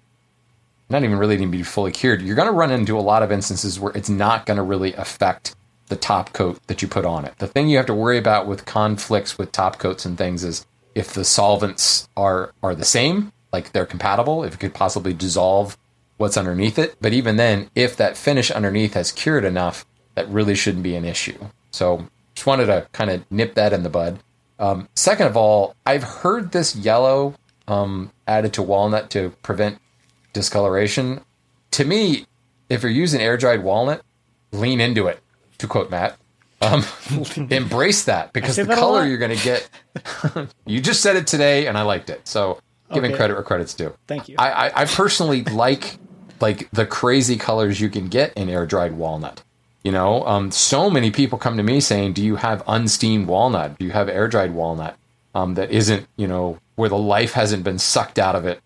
not even really need to be fully cured, you're going to run into a lot of instances where it's not going to really affect the top coat that you put on it. The thing you have to worry about with conflicts with top coats and things is if the solvents are are the same, like they're compatible, if it could possibly dissolve what's underneath it. But even then, if that finish underneath has cured enough, that really shouldn't be an issue. So just wanted to kind of nip that in the bud. Um, second of all, I've heard this yellow um, added to walnut to prevent discoloration. To me, if you're using air dried walnut, lean into it. To quote Matt, um, [LAUGHS] embrace that because the that color you're going to get. [LAUGHS] you just said it today, and I liked it. So giving Okay. credit where credit's due. Thank you. I, I, I personally [LAUGHS] like like the crazy colors you can get in air dried walnut. You know, um, so many people come to me saying, "Do you have unsteamed walnut? Do you have air dried walnut um, that isn't, you know, where the life hasn't been sucked out of it?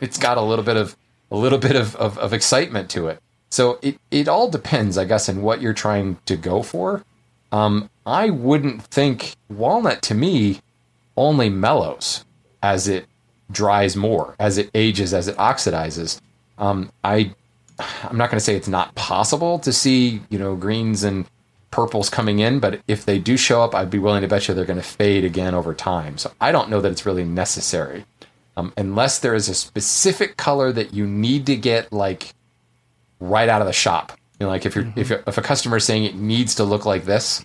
It's got a little bit of a little bit of, of, of excitement to it. So it it all depends, I guess, on what you're trying to go for. Um, I wouldn't think walnut to me only mellows as it dries more, as it ages, as it oxidizes. Um, I I'm not going to say it's not possible to see you know greens and purples coming in, but if they do show up, I'd be willing to bet you they're going to fade again over time. So I don't know that it's really necessary, um, unless there is a specific color that you need to get like right out of the shop. You know, like if you're if you're, if a customer is saying it needs to look like this,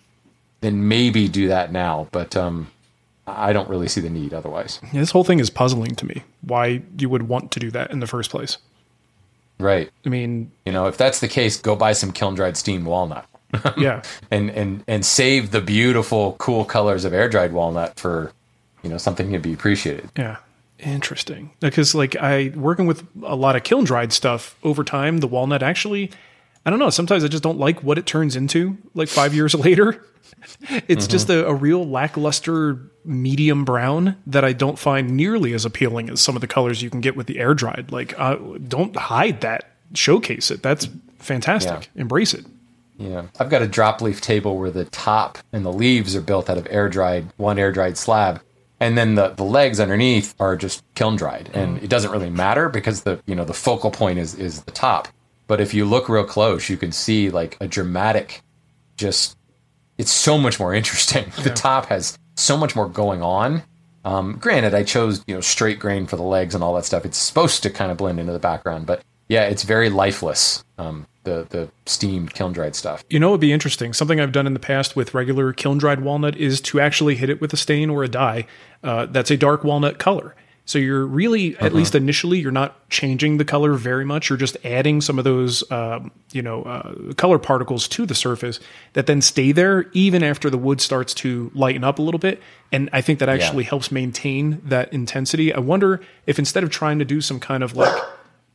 then maybe do that now. But um, I don't really see the need otherwise. Yeah, this whole thing is puzzling to me. Why you would want to do that in the first place? Right. I mean, You know, if that's the case, go buy some kiln dried steamed walnut. [LAUGHS] yeah, and and and save the beautiful cool colors of air dried walnut for you know something to be appreciated yeah, interesting. Because like I working with a lot of kiln dried stuff over time, the walnut actually, I don't know. Sometimes I just don't like what it turns into. Like five years [LAUGHS] later, it's just a, a real lackluster medium brown that I don't find nearly as appealing as some of the colors you can get with the air dried. Like, uh, don't hide that. Showcase it. That's fantastic. Embrace it. Yeah, I've got a drop leaf table where the top and the leaves are built out of air dried, one air dried slab, and then the, the legs underneath are just kiln dried. And it doesn't really matter because the you know the focal point is is the top. But if you look real close, you can see like a dramatic, just it's so much more interesting. [LAUGHS] The top has so much more going on. Um, granted, I chose you know straight grain for the legs and all that stuff. It's supposed to kind of blend into the background, but yeah, it's very lifeless. Um, the the steamed kiln dried stuff. You know, it'd be interesting. Something I've done in the past with regular kiln dried walnut is to actually hit it with a stain or a dye uh, that's a dark walnut color. So you're really, at least initially, you're not changing the color very much. You're just adding some of those, um, you know, uh, color particles to the surface that then stay there even after the wood starts to lighten up a little bit. And I think that actually helps maintain that intensity. I wonder if instead of trying to do some kind of like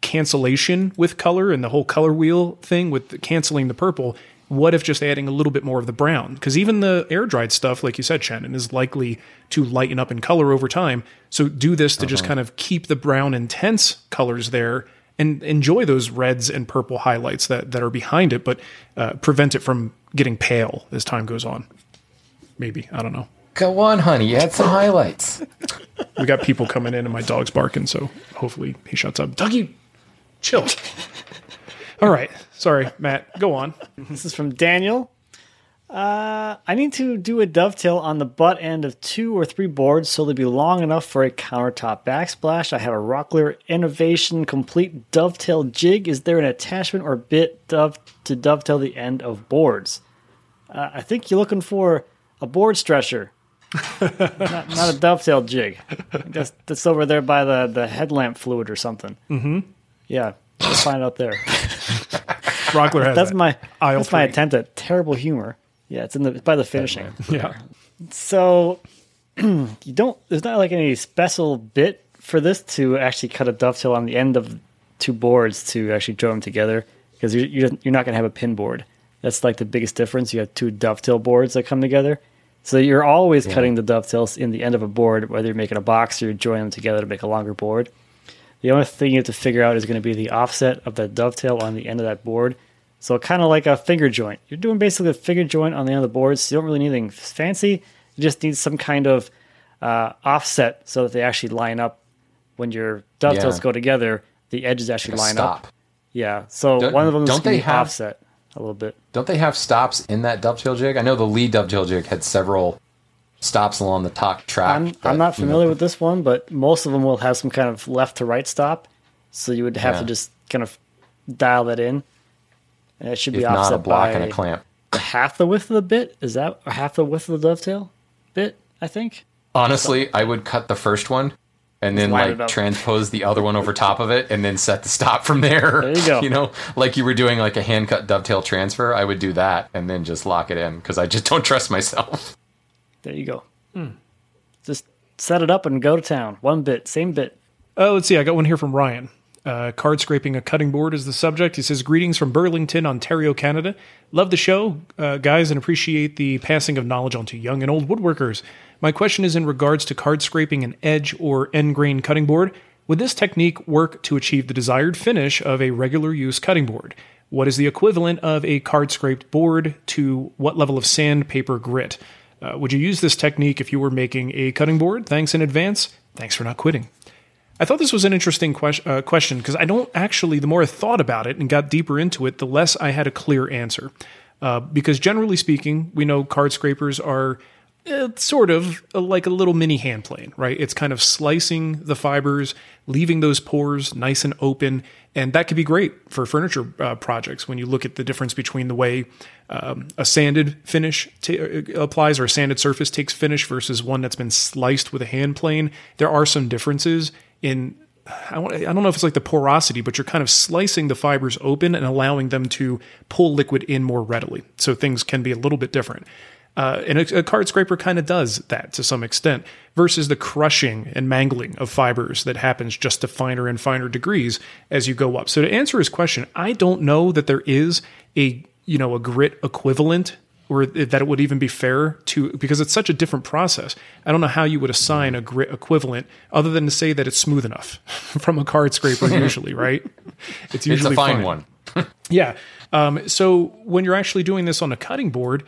cancellation with color and the whole color wheel thing with the canceling the purple, what if just adding a little bit more of the brown? Because even the air dried stuff, like you said, Shannon, is likely to lighten up in color over time. So do this to just kind of keep the brown intense colors there and enjoy those reds and purple highlights that, that are behind it, but uh, prevent it from getting pale as time goes on. Maybe. I don't know. Go on, honey. You had some highlights. We got people coming in and my dog's barking, so hopefully he shuts up. Dougie, chill. All right. Sorry, Matt. Go on. This is from Daniel. Uh, I need to do a dovetail on the butt end of two or three boards so they'd be long enough for a countertop backsplash. I have a Rockler Innovation Complete Dovetail Jig. Is there an attachment or bit dove to dovetail the end of boards? Uh, I think you're looking for a board stretcher, [LAUGHS] not, not a dovetail jig. That's, that's over there by the, the headlamp fluid or something. Mm-hmm. Yeah, let's find out there. [LAUGHS] Rockler has That's that. my Aisle that's my attempt at terrible humor. Yeah, it's in the it's by the finishing. Yeah. So [CLEARS THROAT] you don't. There's not like any special bit for this to actually cut a dovetail on the end of two boards to actually join them together because you're you're, you're not going to have a pin board. That's like the biggest difference. You have two dovetail boards that come together. So you're always cutting the dovetails in the end of a board, whether you're making a box or you're joining them together to make a longer board. The only thing you have to figure out is going to be the offset of the dovetail on the end of that board. So kind of like a finger joint. You're doing basically a finger joint on the end of the board, so you don't really need anything fancy. You just need some kind of uh, offset so that they actually line up when your dovetails Yeah. go together. The edges actually line Stop. up. Yeah. So Don't- one of them is don't they have- offset a little bit. Don't they have stops in that dovetail jig? I know the Leigh dovetail jig had several stops along the top track. I'm, that, I'm not you know, familiar with this one, but most of them will have some kind of left to right stop. So you would have Yeah. to just kind of dial that in. And it should if be not offset a block by and a clamp. half the width of the bit. Is that or half the width of the dovetail bit? I think. Honestly, I would cut the first one and then like transpose the other one over top of it and then set the stop from there. There you go. [LAUGHS] You know, like you were doing like a hand cut dovetail transfer, I would do that and then just lock it in because I just don't trust myself. There you go. Just set it up and go to town. One bit, same bit. Uh, let's see. I got one here from Ryan. Uh, card scraping a cutting board is the subject. He says, Greetings from Burlington, Ontario, Canada. Love the show, uh, guys, and appreciate the passing of knowledge onto young and old woodworkers. My question is in regards to card scraping an edge or end grain cutting board. Would this technique work to achieve the desired finish of a regular use cutting board? What is the equivalent of a card scraped board to what level of sandpaper grit? Uh, would you use this technique if you were making a cutting board? Thanks in advance. Thanks for not quitting. I thought this was an interesting uh, question because I don't actually, the more I thought about it and got deeper into it, the less I had a clear answer. Uh, because generally speaking, we know card scrapers are uh, sort of like a little mini hand plane, right? It's kind of slicing the fibers, leaving those pores nice and open. And that could be great for furniture uh, projects when you look at the difference between the way um, a sanded finish ta- uh, applies or a sanded surface takes finish versus one that's been sliced with a hand plane. There are some differences in I, want, I don't know if it's like the porosity, but you're kind of slicing the fibers open and allowing them to pull liquid in more readily. So things can be a little bit different. Uh, and a, a card scraper kind of does that to some extent, versus the crushing and mangling of fibers that happens just to finer and finer degrees as you go up. So to answer his question, I don't know that there is a you know a grit equivalent or that it would even be fair to because it's such a different process. I don't know how you would assign a grit equivalent other than to say that it's smooth enough [LAUGHS] from a card scraper [LAUGHS] usually, right? It's It's usually a fine fine. one. [LAUGHS] Yeah. Um, so when you're actually doing this on a cutting board,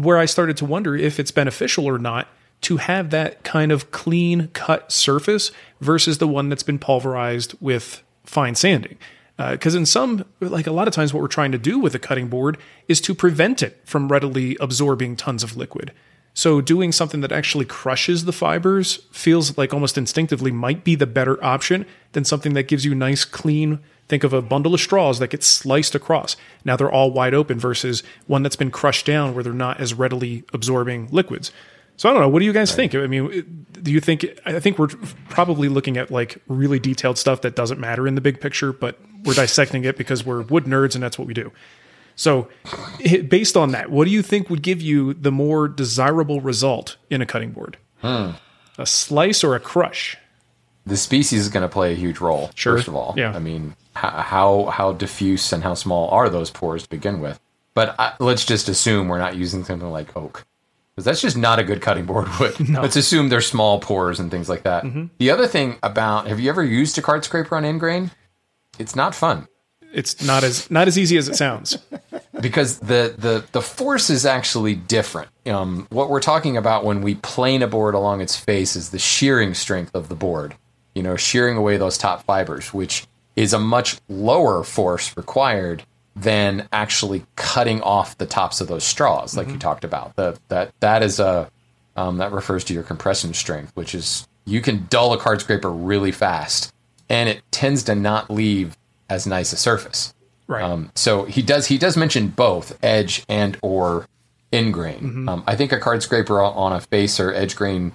where I started to wonder if it's beneficial or not to have that kind of clean cut surface versus the one that's been pulverized with fine sanding. Uh, because in some, like a lot of times, what we're trying to do with a cutting board is to prevent it from readily absorbing tons of liquid. So doing something that actually crushes the fibers feels like almost instinctively might be the better option than something that gives you nice, clean. Think of a bundle of straws that gets sliced across. Now they're all wide open versus one that's been crushed down where they're not as readily absorbing liquids. So I don't know. What do you guys think? I mean, do you think? I think we're probably looking at like really detailed stuff that doesn't matter in the big picture, but we're dissecting it because we're wood nerds and that's what we do. So, based on that, what do you think would give you the more desirable result in a cutting board? Hmm. A slice or a crush? The species is going to play a huge role. Sure. First of all, Yeah. I mean, how how diffuse and how small are those pores to begin with? But I, let's just assume we're not using something like oak, because that's just not a good cutting board [LAUGHS] wood. Let's assume they're small pores and things like that. Mm-hmm. The other thing about have you ever used a card scraper on end grain? It's not fun. It's not as not as easy as it sounds. [LAUGHS] because the the the force is actually different. Um, what we're talking about when we plane a board along its face is the shearing strength of the board. You know, shearing away those top fibers, which is a much lower force required than actually cutting off the tops of those straws, like you talked about. The, that that is a um, that refers to your compression strength, which is you can dull a card scraper really fast, and it tends to not leave as nice a surface. Right. Um, so he does he does mention both edge and or end grain. Mm-hmm. Um, I think a card scraper on- on a face or edge grain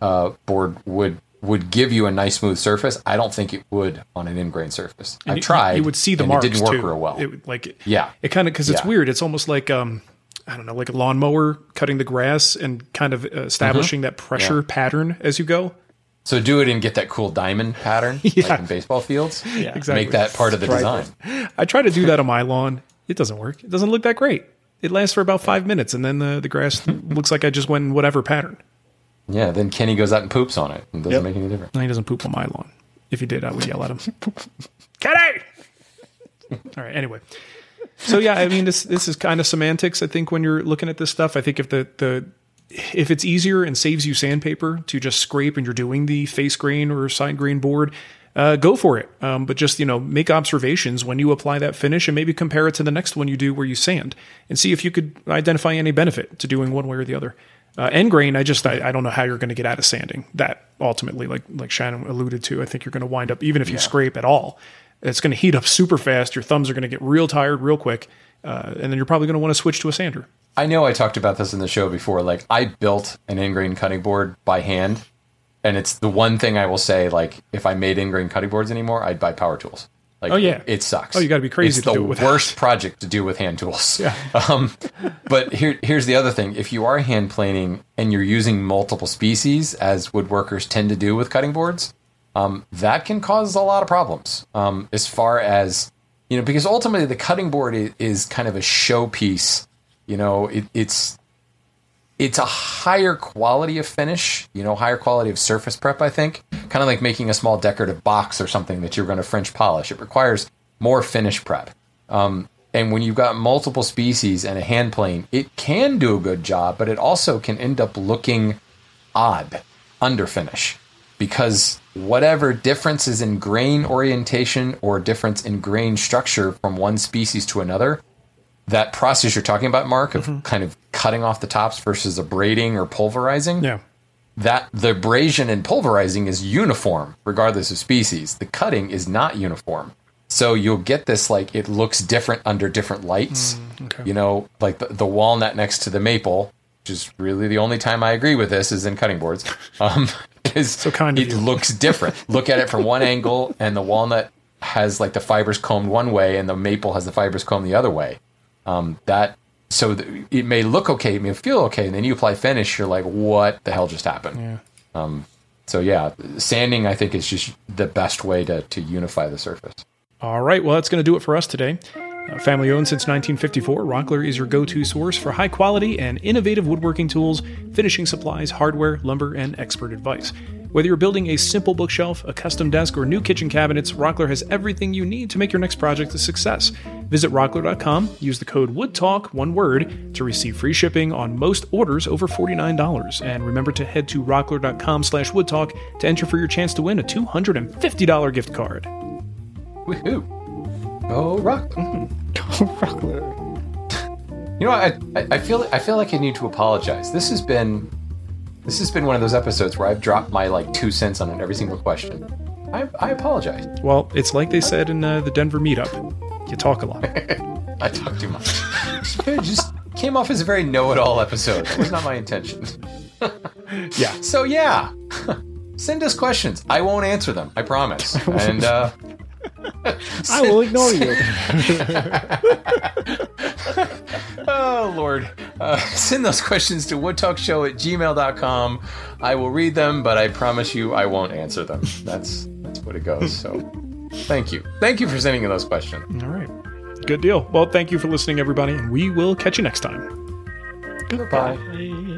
uh, board would would give you a nice smooth surface. I don't think it would on an end grain surface. I tried. You would see the marks It didn't work too. real well. It, would- like Yeah. it kind of because it's Yeah. weird. It's almost like um, I don't know, like a lawnmower cutting the grass and kind of uh, establishing that pressure Mm-hmm. Yeah. pattern as you go. so do it and get that cool diamond pattern [LAUGHS] Yeah. like in baseball fields. [LAUGHS] Yeah. Exactly. Make that part of the design. I try to do that on my [LAUGHS] lawn. It doesn't work. It doesn't look that great. It lasts for about five minutes, and then the the grass looks like I just went in whatever pattern. Yeah. Then Kenny goes out and poops on it. and doesn't Yep. make any difference. And he doesn't poop on my lawn. If he did, I would yell at him. [LAUGHS] Kenny! All right, anyway. So yeah, I mean this this is kind of semantics, I think, when you're looking at this stuff. I think if the the if it's easier and saves you sandpaper to just scrape and you're doing the face grain or side grain board, uh, go for it. Um, but just you know make observations when you apply that finish and maybe compare it to the next one you do where you sand and see if you could identify any benefit to doing one way or the other. Uh, end grain, I just I, I don't know how you're going to get out of sanding that ultimately, like like Shannon alluded to. I think you're going to wind up even if you scrape at all, it's going to heat up super fast. Your thumbs are going to get real tired real quick, uh, and then you're probably going to want to switch to a sander. I know I talked about this in the show before. Like I built an end grain cutting board by hand, and it's the one thing I will say. Like if I made end grain cutting boards anymore, I'd buy power tools. Like, Oh, yeah. it sucks. Oh, you gotta be crazy It's to the it worst [LAUGHS] project to do with hand tools. Yeah. [LAUGHS] Um, but here, here's the other thing: if you are hand planing and you're using multiple species, as woodworkers tend to do with cutting boards, um, that can cause a lot of problems. Um, as far as you know, because ultimately the cutting board is, is kind of a showpiece. You know, it, it's it's a higher quality of finish, you know, higher quality of surface prep, I think. Kind of like making a small decorative box or something that you're going to French polish. It requires more finish prep. Um, and when you've got multiple species and a hand plane, it can do a good job, but it also can end up looking odd under finish because whatever differences in grain orientation or difference in grain structure from one species to another, that process you're talking about, Mark, of Mm-hmm. kind of cutting off the tops versus abrading or pulverizing, Yeah, that the abrasion and pulverizing is uniform regardless of species. The cutting is not uniform. So you'll get this like it looks different under different lights. Mm, okay. You know, like the, the walnut next to the maple, which is really the only time I agree with this is in cutting boards. [LAUGHS] Um, is So kind of it looks different. Look at it from one angle, and the walnut has like the fibers combed one way, and the maple has the fibers combed the other way. Um, that so th- it may look okay, it may feel okay, and then you apply finish, you're like, what the hell just happened? Um, So yeah, sanding I think is just the best way to to unify the surface. All right, well, that's going to do it for us today. Family owned since 1954, Rockler is your go to source for high quality and innovative woodworking tools, finishing supplies, hardware, lumber, and expert advice. Whether you're building a simple bookshelf, a custom desk, or new kitchen cabinets, Rockler has everything you need to make your next project a success. Visit rockler.com, use the code WOODTALK, one word, to receive free shipping on most orders over $49. And remember to head to rockler.com slash woodtalk to enter for your chance to win a $250 gift card. Woohoo! Go rock! Rockler. You know, I, I I feel I feel like I need to apologize. This has been this has been one of those episodes where I've dropped my like two cents on every single question. I, I apologize. Well, it's like they said in uh, the Denver meetup you talk a lot. [LAUGHS] I talk too much. it just came off as a very know-it-all episode. That was not my intention. [LAUGHS] Yeah. So yeah, [LAUGHS] send us questions. I won't answer them. I promise. And uh, [LAUGHS] I will ignore you. [LAUGHS] oh Lord, uh, send those questions to woodtalkshow at gmail.com. I will read them, but I promise you I won't answer them. That's that's what it goes. So thank you, thank you for sending in those questions. All right. Good deal. Well, thank you for listening, everybody, and we will catch you next time. Goodbye. Hey.